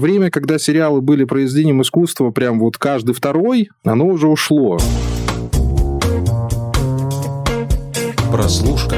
Время, когда сериалы были произведением искусства, прям вот каждый второй, оно уже ушло. Прослушка.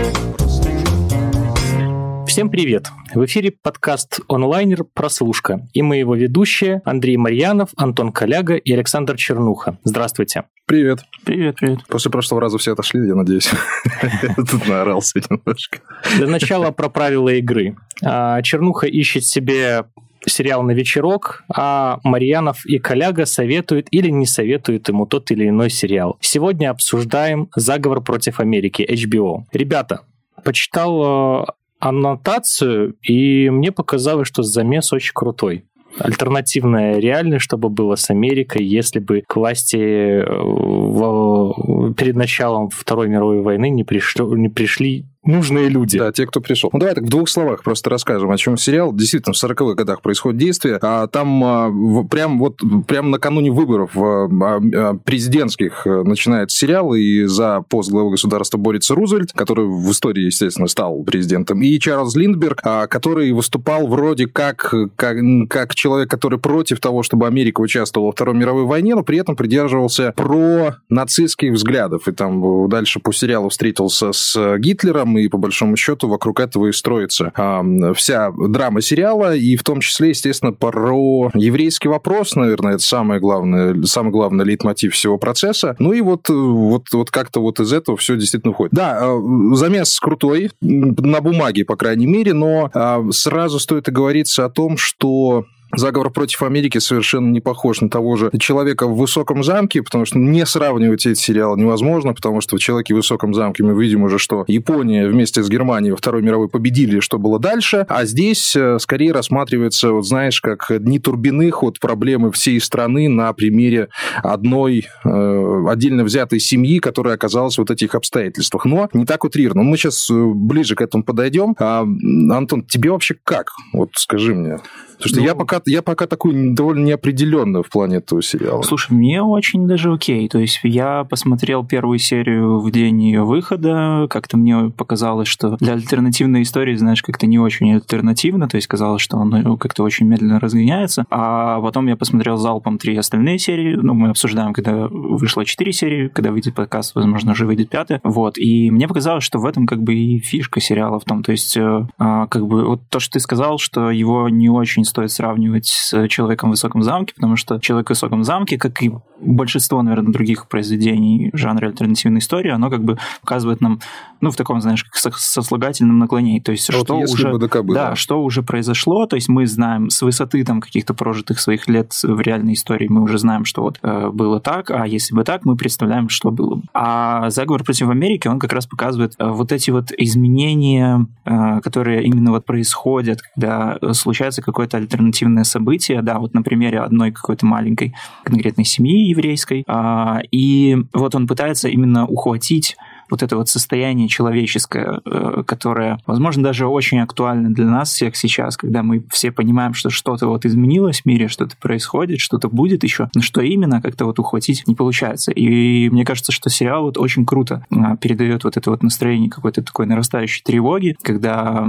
Всем привет! В эфире подкаст онлайнер «Прослушка» и мы его ведущие Андрей Марьянов, Антон Коляга и Александр Чернуха. Здравствуйте. Привет. Привет, привет. После прошлого раза все отошли, я надеюсь. Тут наорался немножко. Для начала про правила игры. А, Чернуха ищет себе сериал на вечерок, а Марьянов и Коляга советуют или не советуют ему тот или иной сериал. Сегодня обсуждаем «Заговор против Америки» HBO. Ребята, почитал э, аннотацию, и мне показалось, что замес очень крутой альтернативная реальность, чтобы было с Америкой, если бы к власти э, в, перед началом Второй мировой войны не, пришло, не пришли нужные люди. Да, те, кто пришел. Ну, давай так в двух словах просто расскажем, о чем сериал. Действительно, в 40-х годах происходит действие, а там а, прям вот прям накануне выборов а, а, президентских э, начинается сериал, и за пост главы государства борется Рузвельт, который в истории, естественно, стал президентом, и Чарльз Линдберг, который выступал вроде как, как, как человек, который против того, чтобы Америка участвовала во Второй мировой войне, но при этом придерживался про нацистских взглядов, и там дальше по сериалу встретился с Гитлером, и по большому счету вокруг этого и строится а, вся драма сериала, и в том числе, естественно, про еврейский вопрос, наверное, это самое главное, самый главный лейтмотив всего процесса. Ну и вот, вот, вот как-то вот из этого все действительно уходит. Да, а, замес крутой, на бумаге, по крайней мере, но а, сразу стоит и говориться о том, что Заговор против Америки совершенно не похож на того же человека в высоком замке, потому что не сравнивать эти сериалы невозможно, потому что в человеке в высоком замке мы видим уже, что Япония вместе с Германией во Второй мировой победили, что было дальше, а здесь э, скорее рассматривается, вот знаешь, как дни Турбиных, вот проблемы всей страны на примере одной э, отдельно взятой семьи, которая оказалась в вот этих обстоятельствах. Но не так утрированно. Мы сейчас э, ближе к этому подойдем. А, Антон, тебе вообще как? Вот скажи мне. Потому что ну, я, пока, я пока такой довольно неопределенный в плане этого сериала. Слушай, мне очень даже окей. То есть я посмотрел первую серию в день ее выхода. Как-то мне показалось, что для альтернативной истории, знаешь, как-то не очень альтернативно. То есть казалось, что он как-то очень медленно разгоняется. А потом я посмотрел залпом три остальные серии. Ну, мы обсуждаем, когда вышло четыре серии, когда выйдет подкаст, возможно, уже выйдет пятая. Вот. И мне показалось, что в этом как бы и фишка сериала в том. То есть, э, а, как бы вот то, что ты сказал, что его не очень стоит сравнивать с «Человеком в высоком замке», потому что «Человек в высоком замке», как и большинство, наверное, других произведений жанра альтернативной истории, оно как бы показывает нам, ну, в таком, знаешь, как сослагательном наклонении. То есть, вот что уже... Бы да, что уже произошло, то есть мы знаем с высоты там каких-то прожитых своих лет в реальной истории, мы уже знаем, что вот э, было так, а если бы так, мы представляем, что было бы. А «Заговор против Америки», он как раз показывает э, вот эти вот изменения, э, которые именно вот происходят, когда случается какое-то альтернативное событие, да, вот на примере одной какой-то маленькой конкретной семьи еврейской, а, и вот он пытается именно ухватить вот это вот состояние человеческое, э, которое, возможно, даже очень актуально для нас всех сейчас, когда мы все понимаем, что что-то вот изменилось в мире, что-то происходит, что-то будет еще, но что именно как-то вот ухватить не получается. И мне кажется, что сериал вот очень круто а, передает вот это вот настроение какой-то такой нарастающей тревоги, когда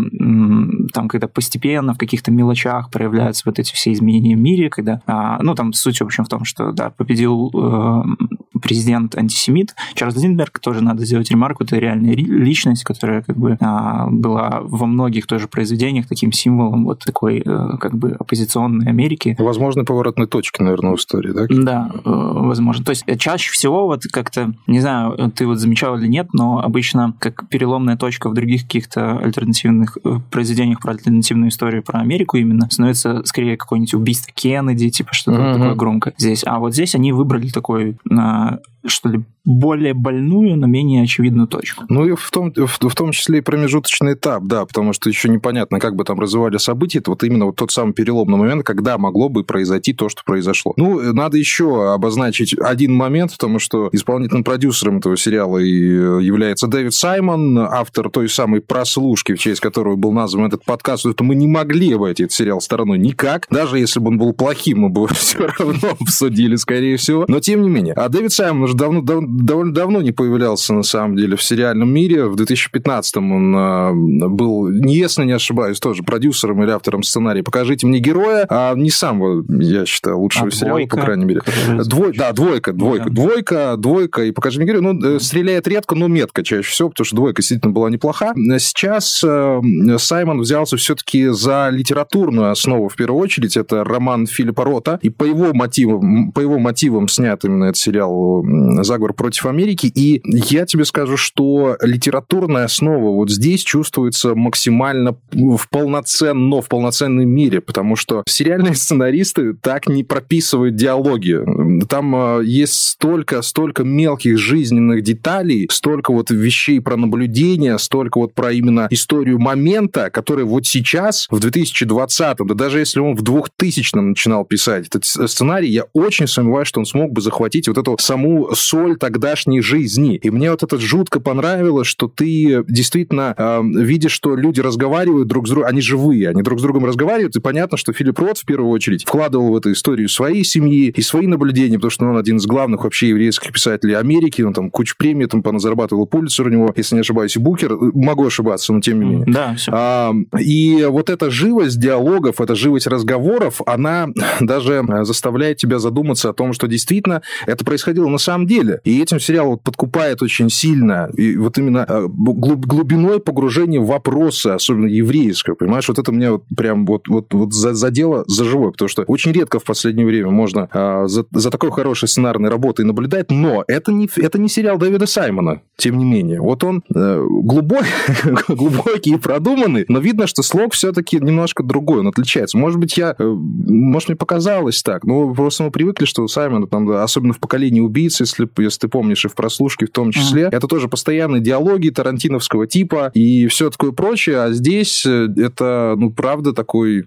там, когда постепенно в каких-то мелочах проявляются вот эти все изменения в мире, когда, а, ну, там суть, в общем, в том, что, да, победил э, президент-антисемит. Чарльз Линдберг тоже надо сделать ремарку, это реальная личность, которая как бы а, была во многих тоже произведениях таким символом вот такой а, как бы оппозиционной Америки. Возможно, поворотной точки, наверное, в истории, да? Да, э, возможно. То есть э, чаще всего вот как-то, не знаю, ты вот замечал или нет, но обычно как переломная точка в других каких-то альтернативных произведениях про альтернативную историю про Америку именно становится скорее какое-нибудь убийство Кеннеди, типа что-то mm-hmm. такое громкое здесь. А вот здесь они выбрали такой not что ли, более больную, но менее очевидную точку. Ну и в том, в, в том числе и промежуточный этап, да, потому что еще непонятно, как бы там развивали события. Это вот именно вот тот самый переломный момент, когда могло бы произойти то, что произошло. Ну, надо еще обозначить один момент, потому что исполнительным продюсером этого сериала и является Дэвид Саймон, автор той самой прослушки, в честь которого был назван этот подкаст. Это мы не могли обойти этот сериал стороной никак. Даже если бы он был плохим, мы бы все равно обсудили, скорее всего. Но тем не менее. А Дэвид Саймон уже давно, дав, довольно давно не появлялся, на самом деле, в сериальном мире. В 2015-м он э, был, если не ошибаюсь, тоже продюсером или автором сценария «Покажите мне героя», а не самого, я считаю, лучшего а сериала, двойка, по крайней мере. Двой, да, двойка, двойка, да. двойка, двойка, и «Покажи мне героя». Ну, стреляет редко, но метко чаще всего, потому что двойка действительно была неплоха. Сейчас э, Саймон взялся все-таки за литературную основу, в первую очередь. Это роман Филиппа Рота, и по его мотивам, по его мотивам снят именно этот сериал «Заговор против Америки». И я тебе скажу, что литературная основа вот здесь чувствуется максимально в полноценно, в полноценном мире, потому что сериальные сценаристы так не прописывают диалоги. Там э, есть столько, столько мелких жизненных деталей, столько вот вещей про наблюдение, столько вот про именно историю момента, который вот сейчас, в 2020-м, да даже если он в 2000-м начинал писать этот сценарий, я очень сомневаюсь, что он смог бы захватить вот эту саму соль тогдашней жизни. И мне вот это жутко понравилось, что ты действительно э, видишь, что люди разговаривают друг с другом, они живые, они друг с другом разговаривают, и понятно, что Филипп Рот в первую очередь вкладывал в эту историю своей семьи и свои наблюдения, потому что он один из главных вообще еврейских писателей Америки, он там кучу премий там зарабатывал Пулицер у него, если не ошибаюсь, и Букер, могу ошибаться, но тем не менее. Да, все. А, и вот эта живость диалогов, эта живость разговоров, она даже заставляет тебя задуматься о том, что действительно это происходило на самом деле. И этим сериал вот подкупает очень сильно. И вот именно а, глубиной погружения в вопросы, особенно еврейского, понимаешь, вот это мне вот прям вот, вот, вот задело за живое, потому что очень редко в последнее время можно а, за, за такой хорошей сценарной работой наблюдать, но это не, это не сериал Дэвида Саймона, тем не менее. Вот он э, глубокий, глубокий и продуманный, но видно, что слог все-таки немножко другой, он отличается. Может быть, я, э, может, мне показалось так, но просто мы привыкли, что у Саймона, там, особенно в поколении убийц, если, если ты помнишь, и в прослушке в том числе, mm-hmm. это тоже постоянные диалоги тарантиновского типа и все такое прочее, а здесь э, это, ну, правда, такой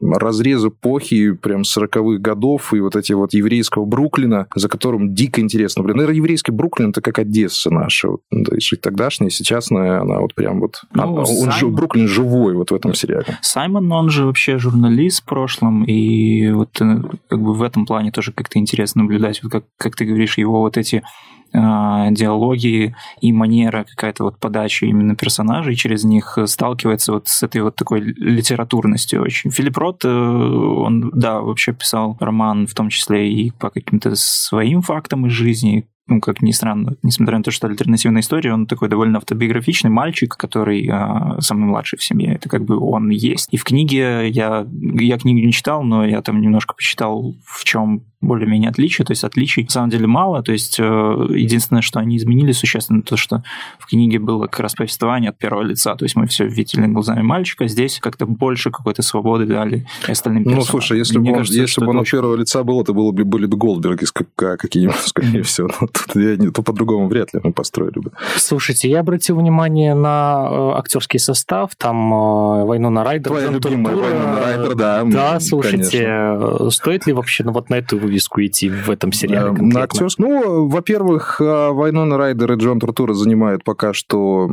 разрез эпохи прям 40-х годов и вот эти вот еврейского Бруклина, за которым дико интересно. Блин, наверное, еврейский Бруклин это как Одесса наша. Вот, да, и тогдашняя, сейчас она вот прям вот... Ну, он Саймон... же, Бруклин живой вот в этом сериале. Саймон, он же вообще журналист в прошлом, и вот э, как бы в этом плане тоже как-то интересно наблюдать, вот как, как ты говоришь, его вот эти а, диалоги и манера какая-то вот подачи именно персонажей через них сталкивается вот с этой вот такой литературностью очень. Филипп Рот, э, он, да, вообще писал роман в том числе и по каким-то своим фактам из жизни, ну, как ни странно, несмотря на то, что альтернативная история, он такой довольно автобиографичный мальчик, который э, самый младший в семье. Это как бы он есть. И в книге я, я книгу не читал, но я там немножко почитал, в чем более-менее отличия, то есть отличий на самом деле мало, то есть э, единственное, что они изменили существенно, то, что в книге было как раз повествование от первого лица, то есть мы все видели глазами мальчика, здесь как-то больше какой-то свободы дали остальным персонажам. Ну, слушай, если бы, кажется, он, если бы он от первого лица был, это было бы, были бы Голдберги какие-нибудь, скорее всего, но тут, я, то по-другому вряд ли мы построили бы. Слушайте, я обратил внимание на э, актерский состав, там э, Вайнона Райдер, Твоя любимая Вайнона Райдер, да. Да, слушайте, конечно. стоит ли вообще ну, вот на эту вывеску идти в этом сериале конкретно? На актерск... Ну, во-первых, э, Вайнона Райдер и Джон Туртура занимают пока что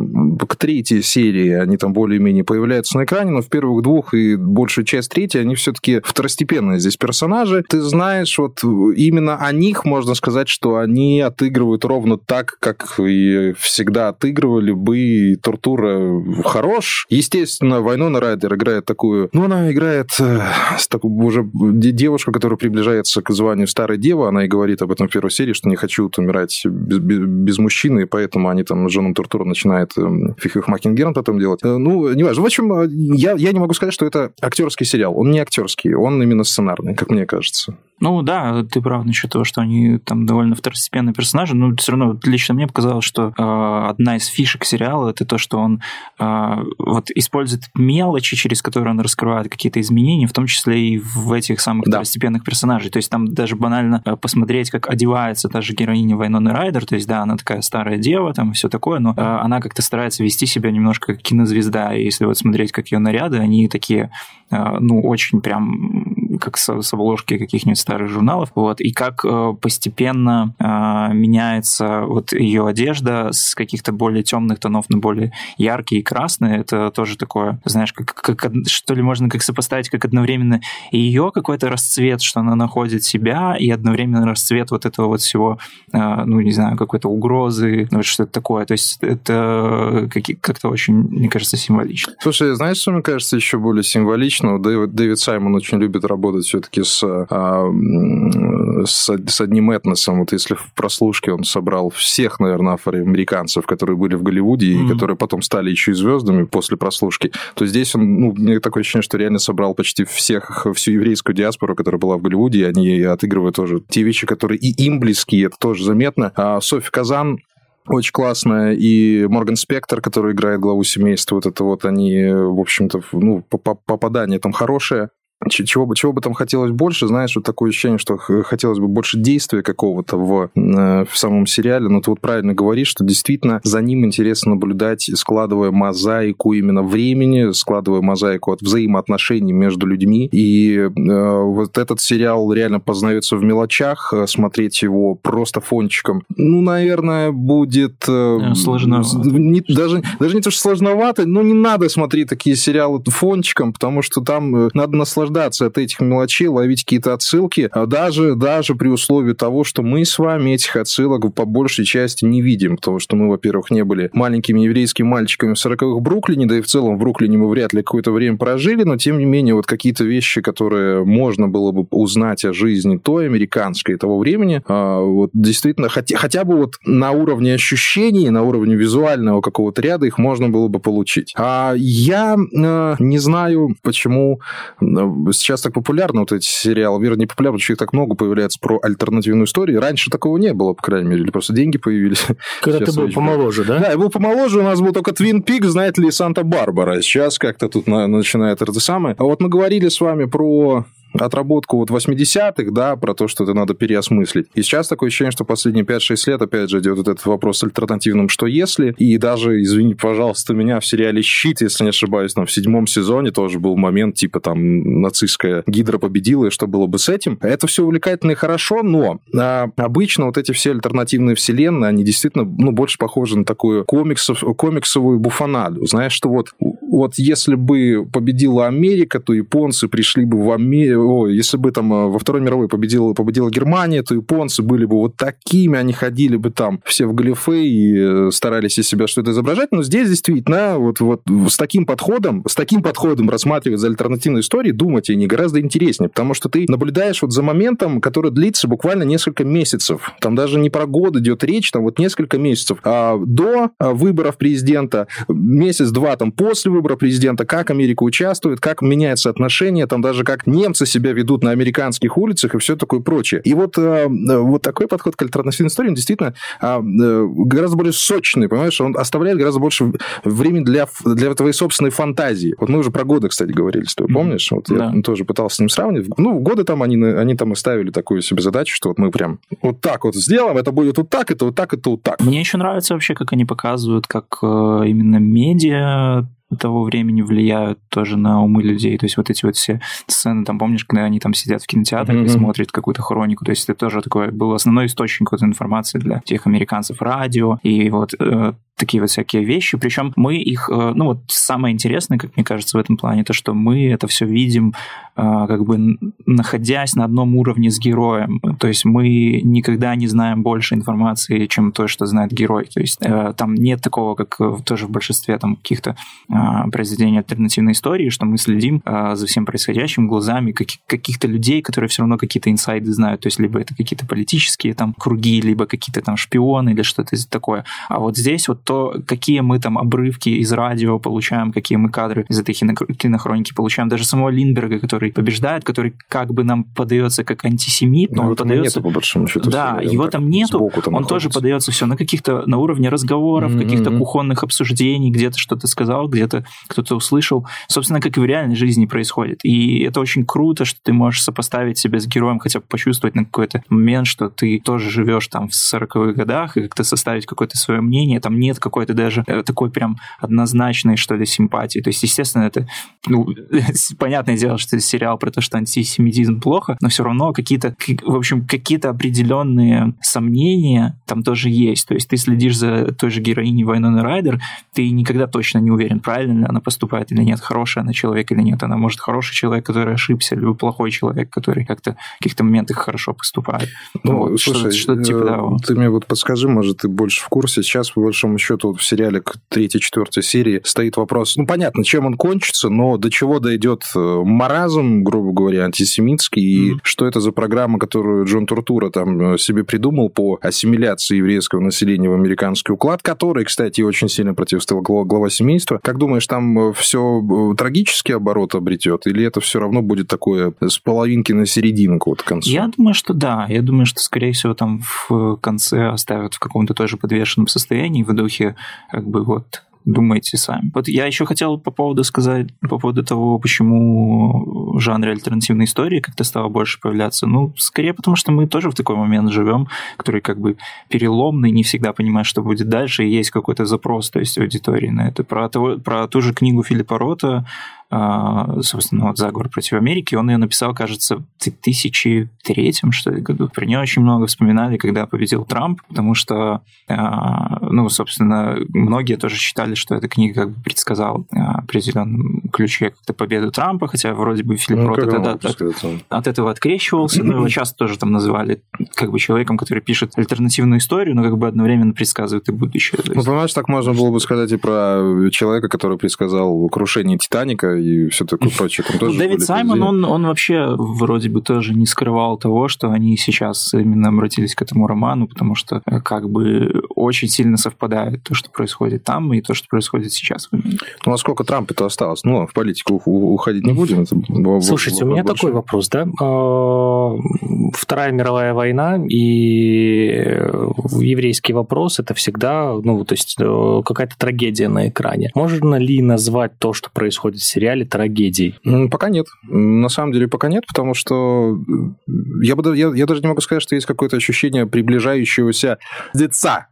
к третьей серии, они там более-менее появляются на экране, но в первых двух и большую часть третьей, они все-таки второстепенные здесь персонажи. Ты знаешь, вот именно о них можно сказать, что они отыгрывают ровно так, как и всегда отыгрывали бы, и Туртура хорош. Естественно, Вайнона Райдер играет такую... Ну, она играет э, с такой уже девушку, которая приближается к званию старой девы. Она и говорит об этом в первой серии, что не хочу умирать без, без, без мужчины, и поэтому они там с Джоном Туртура начинают э, Фихих Макингерн потом делать. Э, ну, неважно. В общем, э, я, я не могу сказать, что это актерский сериал. Он не актерский, он именно сценарный, как мне кажется. Ну да, ты прав насчет того, что они там довольно второстепенные персонажи, но все равно лично мне показалось, что э, одна из фишек сериала это то, что он э, вот использует мелочи, через которые он раскрывает какие-то изменения, в том числе и в этих самых да. второстепенных персонажей. То есть там даже банально э, посмотреть, как одевается та же героиня Вайноны Райдер, то есть да, она такая старая дева, там все такое, но э, она как-то старается вести себя немножко как кинозвезда, и если вот смотреть, как ее наряды, они такие, э, ну, очень прям как с, с обложки каких-нибудь старых журналов, вот, и как э, постепенно меняется вот ее одежда с каких-то более темных тонов на более яркие и красные. Это тоже такое, знаешь, как, как что ли можно как сопоставить, как одновременно ее какой-то расцвет, что она находит себя, и одновременно расцвет вот этого вот всего, э, ну, не знаю, какой-то угрозы, ну, что-то такое. То есть это как-то очень, мне кажется, символично. Слушай, знаешь, что мне кажется еще более символично? Дэвид, Дэвид Саймон очень любит работать все-таки с, а, с, с одним этносом. Вот если в прослушке он собрал всех, наверное, афроамериканцев, которые были в Голливуде mm-hmm. и которые потом стали еще и звездами после прослушки, то здесь он, ну, мне такое ощущение, что реально собрал почти всех, всю еврейскую диаспору, которая была в Голливуде, и они отыгрывают тоже те вещи, которые и им близки, это тоже заметно. А Софи Казан очень классная, и Морган Спектор, который играет главу семейства, вот это вот они, в общем-то, ну, попадание там хорошее. Чего бы, чего бы там хотелось больше, знаешь, вот такое ощущение, что хотелось бы больше действия какого-то в, э, в самом сериале, но ты вот правильно говоришь, что действительно за ним интересно наблюдать, складывая мозаику именно времени, складывая мозаику от взаимоотношений между людьми, и э, вот этот сериал реально познается в мелочах, э, смотреть его просто фончиком, ну, наверное, будет... Э, Сложно. Не, даже, даже не то, что сложновато, но не надо смотреть такие сериалы фончиком, потому что там надо наслаждаться наслаждаться от этих мелочей, ловить какие-то отсылки, а даже, даже при условии того, что мы с вами этих отсылок по большей части не видим, потому что мы, во-первых, не были маленькими еврейскими мальчиками в 40-х в Бруклине, да и в целом в Бруклине мы вряд ли какое-то время прожили, но тем не менее вот какие-то вещи, которые можно было бы узнать о жизни той американской того времени, а, вот действительно хотя, хотя бы вот на уровне ощущений, на уровне визуального какого-то ряда их можно было бы получить. А я э, не знаю, почему сейчас так популярно вот эти сериалы, вернее, не популярно, что их так много появляется про альтернативную историю. Раньше такого не было, по крайней мере, или просто деньги появились. Когда сейчас ты был помоложе, да? Да, я был помоложе, у нас был только Твин Пик, знаете ли, Санта-Барбара. Сейчас как-то тут начинает это самое. А вот мы говорили с вами про отработку вот 80-х, да, про то, что это надо переосмыслить. И сейчас такое ощущение, что последние 5-6 лет, опять же, идет вот этот вопрос альтернативным «что если?». И даже, извини, пожалуйста, меня в сериале «Щит», если не ошибаюсь, там в седьмом сезоне тоже был момент, типа там нацистская гидра победила, и что было бы с этим. Это все увлекательно и хорошо, но а, обычно вот эти все альтернативные вселенные, они действительно, ну, больше похожи на такую комиксов, комиксовую буфанаду. Знаешь, что вот, вот если бы победила Америка, то японцы пришли бы в Америку, о, если бы там э, во Второй мировой победила, победила Германия, то японцы были бы вот такими, они ходили бы там все в галифе и э, старались из себя что-то изображать, но здесь действительно вот, вот с таким подходом, с таким подходом рассматривать за альтернативную историю, думать о ней гораздо интереснее, потому что ты наблюдаешь вот за моментом, который длится буквально несколько месяцев. Там даже не про год идет речь, там вот несколько месяцев. А до а, выборов президента, месяц-два там после выбора президента, как Америка участвует, как меняется отношение, там даже как немцы себя ведут на американских улицах и все такое прочее. И вот, э, вот такой подход к альтернативной истории, он действительно а, э, гораздо более сочный, понимаешь? Он оставляет гораздо больше времени для, для твоей собственной фантазии. Вот мы уже про годы, кстати, говорили с тобой, помнишь? Вот да. я тоже пытался с ним сравнивать. Ну, годы там они, они там и ставили такую себе задачу, что вот мы прям вот так вот сделаем, это будет вот так, это вот так, это вот так. Мне еще нравится вообще, как они показывают, как э, именно медиа того времени влияют тоже на умы людей. То есть вот эти вот все сцены, там помнишь, когда они там сидят в кинотеатре mm-hmm. и смотрят какую-то хронику. То есть это тоже такой был основной источник вот информации для тех американцев радио. И вот э, такие вот всякие вещи. Причем мы их, э, ну вот самое интересное, как мне кажется, в этом плане, то, что мы это все видим, э, как бы находясь на одном уровне с героем. То есть мы никогда не знаем больше информации, чем то, что знает герой. То есть э, там нет такого, как тоже в большинстве там каких-то произведений альтернативной истории, что мы следим за всем происходящим глазами каких-то людей, которые все равно какие-то инсайды знают. То есть либо это какие-то политические там круги, либо какие-то там шпионы или что-то такое. А вот здесь вот то, какие мы там обрывки из радио получаем, какие мы кадры из этой кинохроники получаем. Даже самого Линдберга, который побеждает, который как бы нам подается как антисемит, но ну, он подается... Нету, по большому счету. Да, его там нету, там он тоже подается все на каких-то, на уровне разговоров, mm-hmm. каких-то кухонных обсуждений, где-то что-то сказал, где-то кто-то услышал. Собственно, как и в реальной жизни происходит. И это очень круто, что ты можешь сопоставить себя с героем, хотя бы почувствовать на какой-то момент, что ты тоже живешь там в 40-х годах, и как-то составить какое-то свое мнение. Там нет нет какой-то даже э, такой прям однозначной, что ли, симпатии. То есть, естественно, это, ну, понятное дело, что сериал про то, что антисемитизм плохо, но все равно какие-то, в общем, какие-то определенные сомнения там тоже есть. То есть ты следишь за той же героиней Вайноны Райдер, ты никогда точно не уверен, правильно ли она поступает или нет, хорошая она человек или нет. Она может хороший человек, который ошибся, либо плохой человек, который как-то в каких-то моментах хорошо поступает. Ну, вот, слушай, что, что типа того. ты мне вот подскажи, может, ты больше в курсе. Сейчас, по большому счету, вот в сериале к третьей, четвертой серии стоит вопрос, ну, понятно, чем он кончится, но до чего дойдет э, маразм, грубо говоря, антисемитский, mm-hmm. и что это за программа, которую Джон Туртура там э, себе придумал по ассимиляции еврейского населения в американский уклад, который, кстати, очень сильно противостоял глава семейства. Как думаешь, там э, все трагический оборот обретет, или это все равно будет такое с половинки на серединку вот к концу? Я думаю, что да. Я думаю, что, скорее всего, там в конце оставят в каком-то тоже подвешенном состоянии, в духе как бы вот думайте сами. Вот я еще хотел по поводу сказать, по поводу того, почему в жанре альтернативной истории как-то стало больше появляться. Ну, скорее потому, что мы тоже в такой момент живем, который как бы переломный, не всегда понимаешь, что будет дальше, и есть какой-то запрос, то есть аудитории на это. Про, того, про ту же книгу Филиппа Рота собственно, вот «Заговор против Америки», он ее написал, кажется, в 2003 что ли, году. Про нее очень много вспоминали, когда победил Трамп, потому что, а, ну, собственно, многие тоже считали, что эта книга как бы предсказала а, определенном ключе как-то победу Трампа, хотя вроде бы Филипп ну, Рот тогда от, от, от этого открещивался, но его часто тоже там называли как бы человеком, который пишет альтернативную историю, но как бы одновременно предсказывает и будущее. Ну, понимаешь, так можно было бы сказать и про человека, который предсказал крушение Титаника и все такое прочее. Там тоже Дэвид Саймон, он, он вообще вроде бы тоже не скрывал того, что они сейчас именно обратились к этому роману, потому что э, как бы очень сильно совпадает то, что происходит там, и то, что происходит сейчас. Ну, насколько Трампа-то осталось? Ну, в политику уходить не будем. Это Слушайте, у меня больше. такой вопрос, да? А, Вторая мировая война и еврейский вопрос – это всегда, ну, то есть э, какая-то трагедия на экране. Можно ли назвать то, что происходит в сериале, сериале трагедий? Пока нет. На самом деле пока нет, потому что я, бы, я, я даже не могу сказать, что есть какое-то ощущение приближающегося деца.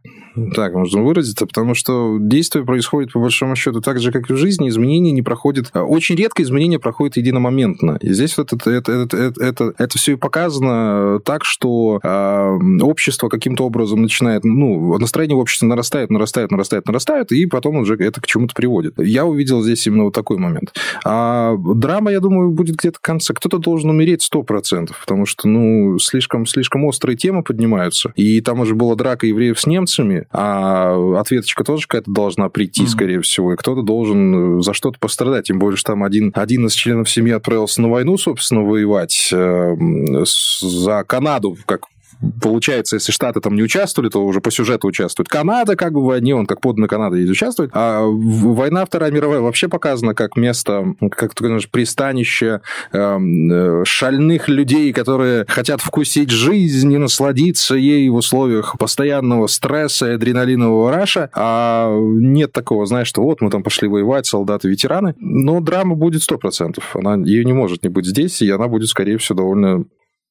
Так можно выразиться, потому что действие происходит по большому счету так же, как и в жизни. Изменения не проходят... Очень редко изменения проходят единомоментно. И здесь вот это, это, это, это, это, это все и показано так, что э, общество каким-то образом начинает... Ну, настроение в обществе нарастает, нарастает, нарастает, нарастает, и потом уже это к чему-то приводит. Я увидел здесь именно вот такой момент. А драма, я думаю, будет где-то в конце. Кто-то должен умереть 100%, потому что, ну, слишком, слишком острые темы поднимаются. И там уже была драка евреев с немцами, а ответочка тоже какая-то должна прийти, mm-hmm. скорее всего, и кто-то должен за что-то пострадать. Тем более, что там один, один из членов семьи отправился на войну, собственно, воевать э, за Канаду, как получается, если Штаты там не участвовали, то уже по сюжету участвует Канада, как бы в войне, он как подданный Канады и участвует. А война Вторая мировая вообще показана как место, как ты говоришь, пристанище эм, э, шальных людей, которые хотят вкусить жизнь и насладиться ей в условиях постоянного стресса и адреналинового раша, а нет такого, знаешь, что вот мы там пошли воевать, солдаты-ветераны, но драма будет 100%. Она, ее не может не быть здесь, и она будет, скорее всего, довольно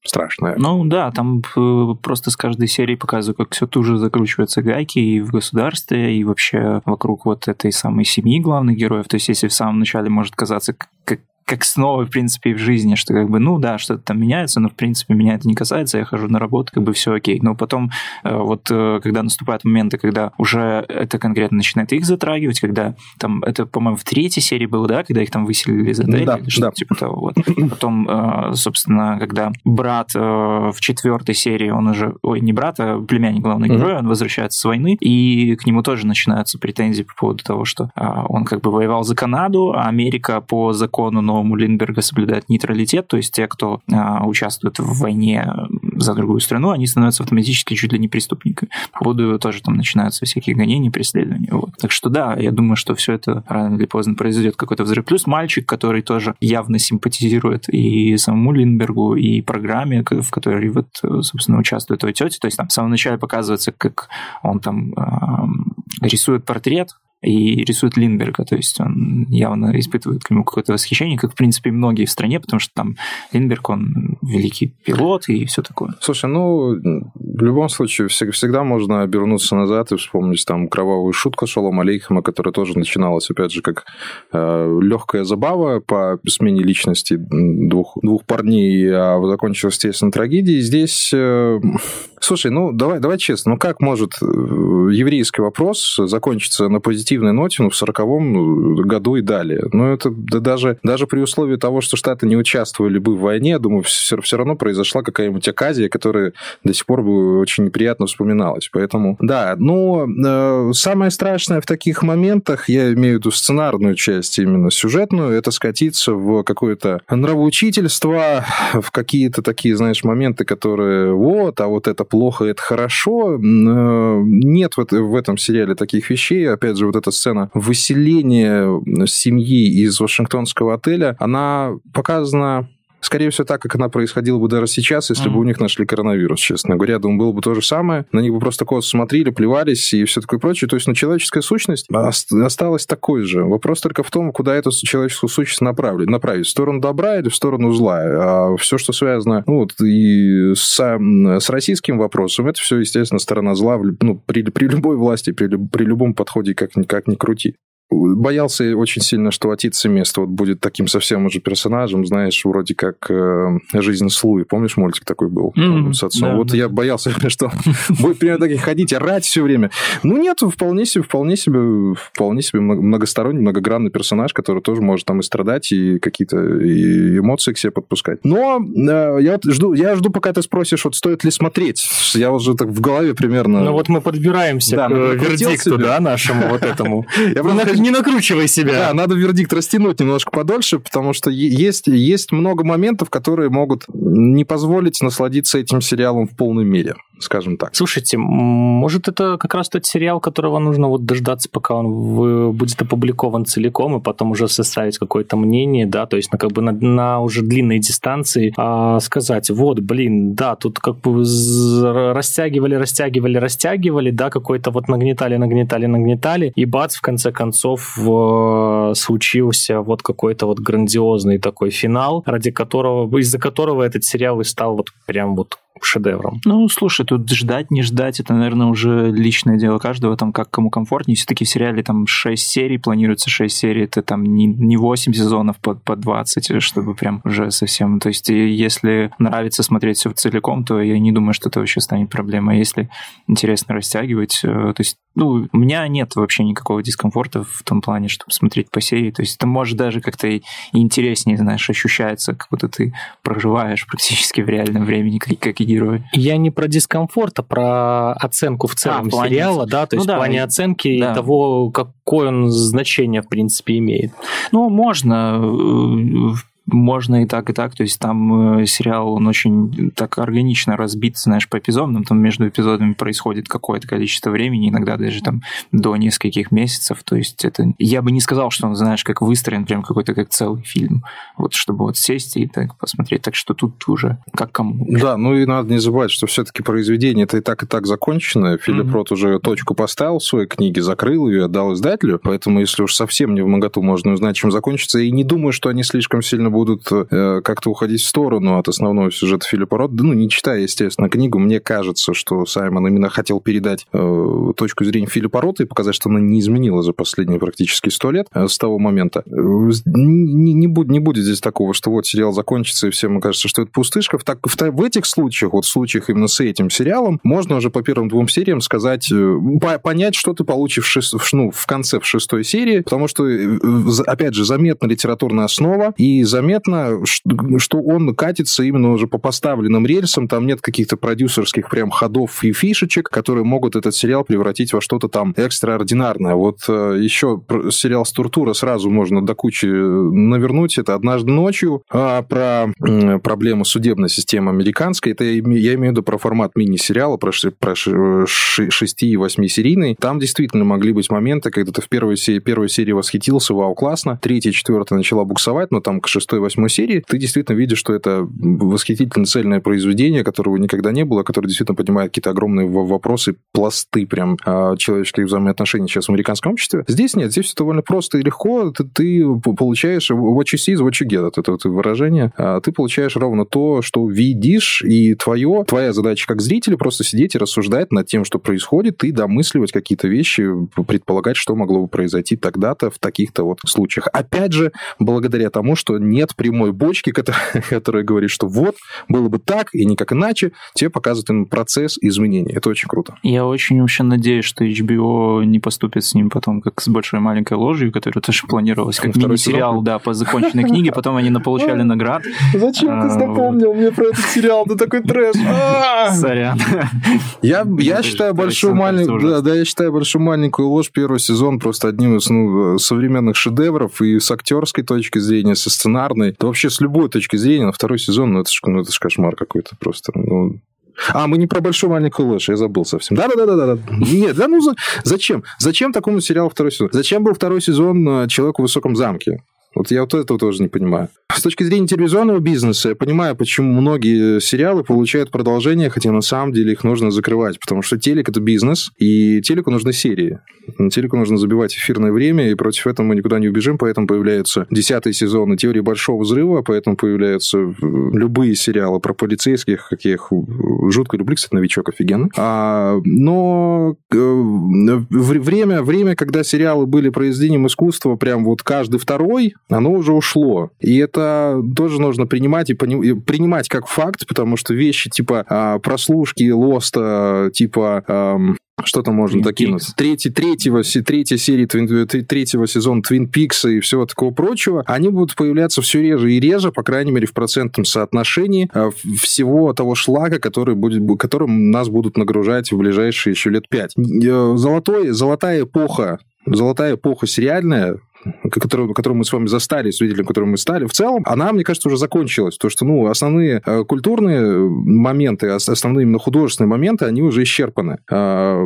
страшная. Ну да, там э, просто с каждой серии показывают, как все туже закручиваются гайки и в государстве, и вообще вокруг вот этой самой семьи главных героев. То есть если в самом начале может казаться, как как снова, в принципе, и в жизни, что как бы, ну да, что-то там меняется, но, в принципе, меня это не касается, я хожу на работу, как бы все окей. Но потом, э, вот, э, когда наступают моменты, когда уже это конкретно начинает их затрагивать, когда там, это, по-моему, в третьей серии было, да, когда их там выселили из отеля да, или что-то да. типа того, вот. Потом, э, собственно, когда брат в четвертой серии, он уже, ой, не брат, а племянник главного героя, он возвращается с войны, и к нему тоже начинаются претензии по поводу того, что он как бы воевал за Канаду, а Америка по закону новому Линдберга соблюдает нейтралитет, то есть те, кто а, участвует в войне за другую страну, они становятся автоматически чуть ли не преступниками. По поводу тоже там начинаются всякие гонения, преследования. Вот. Так что да, я думаю, что все это рано или поздно произойдет какой-то взрыв. Плюс мальчик, который тоже явно симпатизирует и самому Линдбергу, и программе, в которой вот, собственно, участвует его тетя. То есть там в самом начале показывается, как он там э, рисует портрет и рисует Линдберга, то есть он явно испытывает к нему какое-то восхищение, как, в принципе, многие в стране, потому что там Линдберг, он великий пилот и все такое. Слушай, ну, в любом случае, всегда можно обернуться назад и вспомнить там кровавую шутку Шалом Алейхема, которая тоже начиналась, опять же, как э, легкая забава по смене личности двух, двух парней, а закончилась, естественно, трагедией. Здесь, э, слушай, ну, давай, давай честно, ну как может э, еврейский вопрос закончиться на позитивной ноте ну, в 40-м году и далее? Ну, это да, даже, даже при условии того, что Штаты не участвовали бы в войне, я думаю, все, все равно произошла какая-нибудь оказия, которая до сих пор бы очень неприятно вспоминалась. Поэтому, да, но э, самое страшное в таких моментах, я имею в виду сценарную часть именно сюжетную, это скатиться в какое-то нравоучительство, в какие-то такие, знаешь, моменты, которые вот, а вот это плохо, это хорошо. Э, нет в, этом сериале таких вещей. Опять же, вот эта сцена выселения семьи из Вашингтонского отеля, она показана скорее всего, так, как она происходила бы даже сейчас, если mm-hmm. бы у них нашли коронавирус, честно говоря. Думаю, было бы то же самое. На них бы просто косо смотрели, плевались и все такое прочее. То есть, ну, человеческая сущность осталась такой же. Вопрос только в том, куда эту человеческую сущность направить. Направить в сторону добра или в сторону зла. А все, что связано ну, вот, и с, с российским вопросом, это все, естественно, сторона зла ну, при, при любой власти, при, при любом подходе, как, как ни крути. Боялся очень сильно, что отец место вот будет таким совсем уже персонажем, знаешь, вроде как э, «Жизнь Слуи». Помнишь, мультик такой был mm-hmm. с отцом? Да, вот да. я боялся, что будет примерно таких ходить, орать все время. Ну нет, вполне себе, вполне себе, вполне себе многосторонний, многогранный персонаж, который тоже может там и страдать, и какие-то и эмоции к себе подпускать. Но э, я вот жду, я жду, пока ты спросишь, вот стоит ли смотреть. Я уже так в голове примерно... Ну вот мы подбираемся да, к вердикту, да, нашему вот этому. Я просто не накручивай себя. Да, надо вердикт растянуть немножко подольше, потому что есть, есть много моментов, которые могут не позволить насладиться этим сериалом в полной мере скажем так. Слушайте, может это как раз тот сериал, которого нужно вот дождаться, пока он будет опубликован целиком, и потом уже составить какое-то мнение, да, то есть на как бы на, на уже длинной дистанции а, сказать, вот, блин, да, тут как бы растягивали, растягивали, растягивали, да, какой-то вот нагнетали, нагнетали, нагнетали, и бац, в конце концов случился вот какой-то вот грандиозный такой финал, ради которого, из-за которого этот сериал и стал вот прям вот шедевром. Ну, слушай, тут ждать, не ждать, это, наверное, уже личное дело каждого, там, как кому комфортнее. Все-таки в сериале там 6 серий, планируется 6 серий, это там не, не 8 сезонов по, по 20, чтобы прям уже совсем... То есть, если нравится смотреть все целиком, то я не думаю, что это вообще станет проблемой. А если интересно растягивать, э, то есть, ну, у меня нет вообще никакого дискомфорта в том плане, чтобы смотреть по серии. То есть, это может даже как-то и интереснее, знаешь, ощущается, как будто ты проживаешь практически в реальном времени, как, как герои. Я не про дискомфорт, а про оценку в целом а, сериала, да, то ну, есть да, в плане оценки да. и того, какое он значение, в принципе, имеет. Ну, можно э, можно и так, и так. То есть там э, сериал, он очень так органично разбит, знаешь, по эпизодам. Там между эпизодами происходит какое-то количество времени, иногда даже там до нескольких месяцев. То есть это... Я бы не сказал, что он, знаешь, как выстроен прям какой-то как целый фильм. Вот чтобы вот сесть и так посмотреть. Так что тут уже как кому. Да, ну и надо не забывать, что все-таки произведение это и так, и так закончено. Филипп mm-hmm. Рот уже точку поставил в своей книге, закрыл ее, отдал издателю. Поэтому, если уж совсем не в моготу, можно узнать, чем закончится. И не думаю, что они слишком сильно будут э, как-то уходить в сторону от основного сюжета Филиппа Рота. Ну, не читая, естественно, книгу, мне кажется, что Саймон именно хотел передать э, точку зрения Филиппа Рота и показать, что она не изменилась за последние практически сто лет э, с того момента. Не, не, будет, не будет здесь такого, что вот сериал закончится, и всем кажется, что это пустышка. В, так, в, в этих случаях, вот в случаях именно с этим сериалом, можно уже по первым двум сериям сказать, по, понять, что ты получишь в, ну, в конце, в шестой серии, потому что, опять же, заметна литературная основа, и заметно что он катится именно уже по поставленным рельсам, там нет каких-то продюсерских прям ходов и фишечек, которые могут этот сериал превратить во что-то там экстраординарное. Вот э, еще сериал «Структура» сразу можно до кучи навернуть. Это «Однажды ночью», а про проблему судебной системы американской. Это я имею в виду про формат мини-сериала, про, про 6 и 8 серийный. Там действительно могли быть моменты, когда ты в первой серии, первой серии восхитился, вау, классно. Третья, четвертая начала буксовать, но там к шестой шестой, восьмой серии, ты действительно видишь, что это восхитительно цельное произведение, которого никогда не было, которое действительно поднимает какие-то огромные вопросы, пласты прям а, человеческих взаимоотношений сейчас в американском обществе. Здесь нет, здесь все довольно просто и легко. Ты, ты получаешь what you see is what you get, это вот выражение. А, ты получаешь ровно то, что видишь, и твое, твоя задача как зрителя просто сидеть и рассуждать над тем, что происходит, и домысливать какие-то вещи, предполагать, что могло бы произойти тогда-то в таких-то вот случаях. Опять же, благодаря тому, что нет прямой бочки, которая, которая говорит, что вот, было бы так и никак иначе, тебе показывает им процесс изменений. Это очень круто. Я очень вообще надеюсь, что HBO не поступит с ним потом, как с большой маленькой ложью, которая тоже планировалась как мини-сериал, да, по законченной книге, потом они получали наград. Зачем ты а, напомнил мне про этот сериал? Ты такой трэш. А! Сорян. Я, я считаю большую маленькую, да, да, я считаю большую маленькую ложь первый сезон просто одним из ну, современных шедевров и с актерской точки зрения, со сценарной, да вообще с любой точки зрения на второй сезон, ну это ж, ну, это ж кошмар какой-то просто. Ну, а, мы не про большую маленькую ложь, я забыл совсем. Да-да-да-да. Нет, да ну зачем? Зачем такому сериалу второй сезон? Зачем был второй сезон э, «Человек в высоком замке»? Вот я вот этого тоже не понимаю. С точки зрения телевизионного бизнеса, я понимаю, почему многие сериалы получают продолжение, хотя на самом деле их нужно закрывать, потому что телек – это бизнес, и телеку нужны серии. Телеку нужно забивать эфирное время, и против этого мы никуда не убежим, поэтому появляются десятые сезоны теории Большого Взрыва, поэтому появляются э, любые сериалы про полицейских, как я их жутко люблю, кстати, «Новичок» офигенно. А, но э, время, время, когда сериалы были произведением искусства, прям вот каждый второй, оно уже ушло. И это тоже нужно принимать и пони... принимать как факт, потому что вещи типа а, прослушки Лоста, типа... Ам что там можно Twin докинуть? Третий, третьего, третья серия твин, третьего сезона Твин Пикса и всего такого прочего, они будут появляться все реже и реже, по крайней мере, в процентном соотношении а, всего того шлака, который будет, которым нас будут нагружать в ближайшие еще лет пять. Э, золотой, золотая эпоха золотая эпоха сериальная, которую, которую мы с вами застали, свидетелем которого мы стали, в целом, она, мне кажется, уже закончилась. То, что, ну, основные э, культурные моменты, основные именно художественные моменты, они уже исчерпаны. А,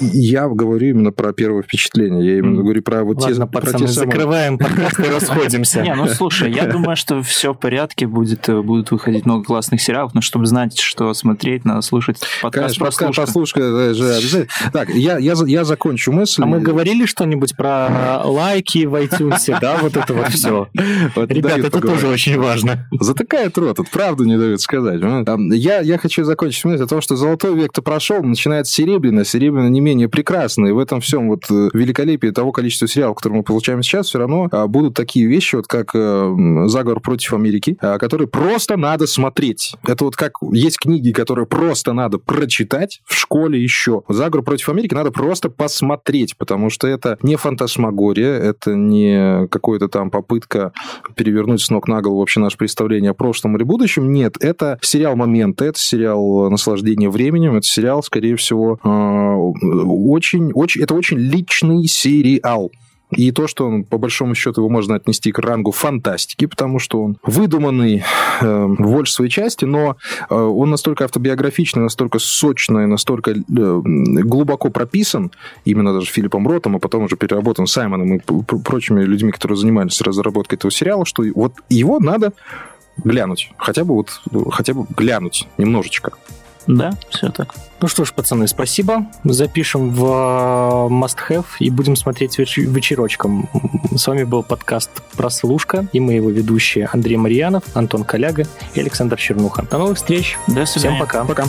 я говорю именно про первое впечатление. Я именно говорю про вот Ладно, те... пацаны, про те самые... закрываем подкаст и расходимся. Не, ну, слушай, я думаю, что все в порядке, будет, э, будут выходить много классных сериалов, но чтобы знать, что смотреть, надо слушать подкаст Конечно, послушка. обязательно. Так, я, я, я закончу мысль. А мы говорили что-нибудь про лайк, лайки в iTunes, да, вот это вот все. Ребята, это тоже очень важно. Затыкает рот, тут правду не дают сказать. Я, я хочу закончить мысль о том, что золотой век-то прошел, начинается серебряный, серебряный не менее прекрасный. И в этом всем вот э, великолепии того количества сериалов, которые мы получаем сейчас, все равно а, будут такие вещи, вот как э, «Заговор против Америки», а, которые просто надо смотреть. Это вот как есть книги, которые просто надо прочитать в школе еще. «Заговор против Америки» надо просто посмотреть, потому что это не фантасмагория, это не какая-то там попытка перевернуть с ног на голову вообще наше представление о прошлом или будущем. Нет, это сериал «Моменты», это сериал «Наслаждение временем», это сериал, скорее всего, э, очень, очень, это очень личный сериал. И то, что он, по большому счету, его можно отнести к рангу фантастики, потому что он выдуманный э, в большей своей части, но э, он настолько автобиографичный, настолько сочный, настолько э, глубоко прописан, именно даже Филиппом Ротом, а потом уже переработан Саймоном и прочими людьми, которые занимались разработкой этого сериала, что вот его надо глянуть. Хотя бы вот, хотя бы глянуть немножечко. Да, все так. Ну что ж, пацаны, спасибо. Запишем в э, Must Have и будем смотреть веч- вечерочком. С вами был подкаст «Прослушка» и мы его ведущие Андрей Марьянов, Антон Коляга и Александр Чернуха. До новых встреч. До свидания. Всем пока. Пока.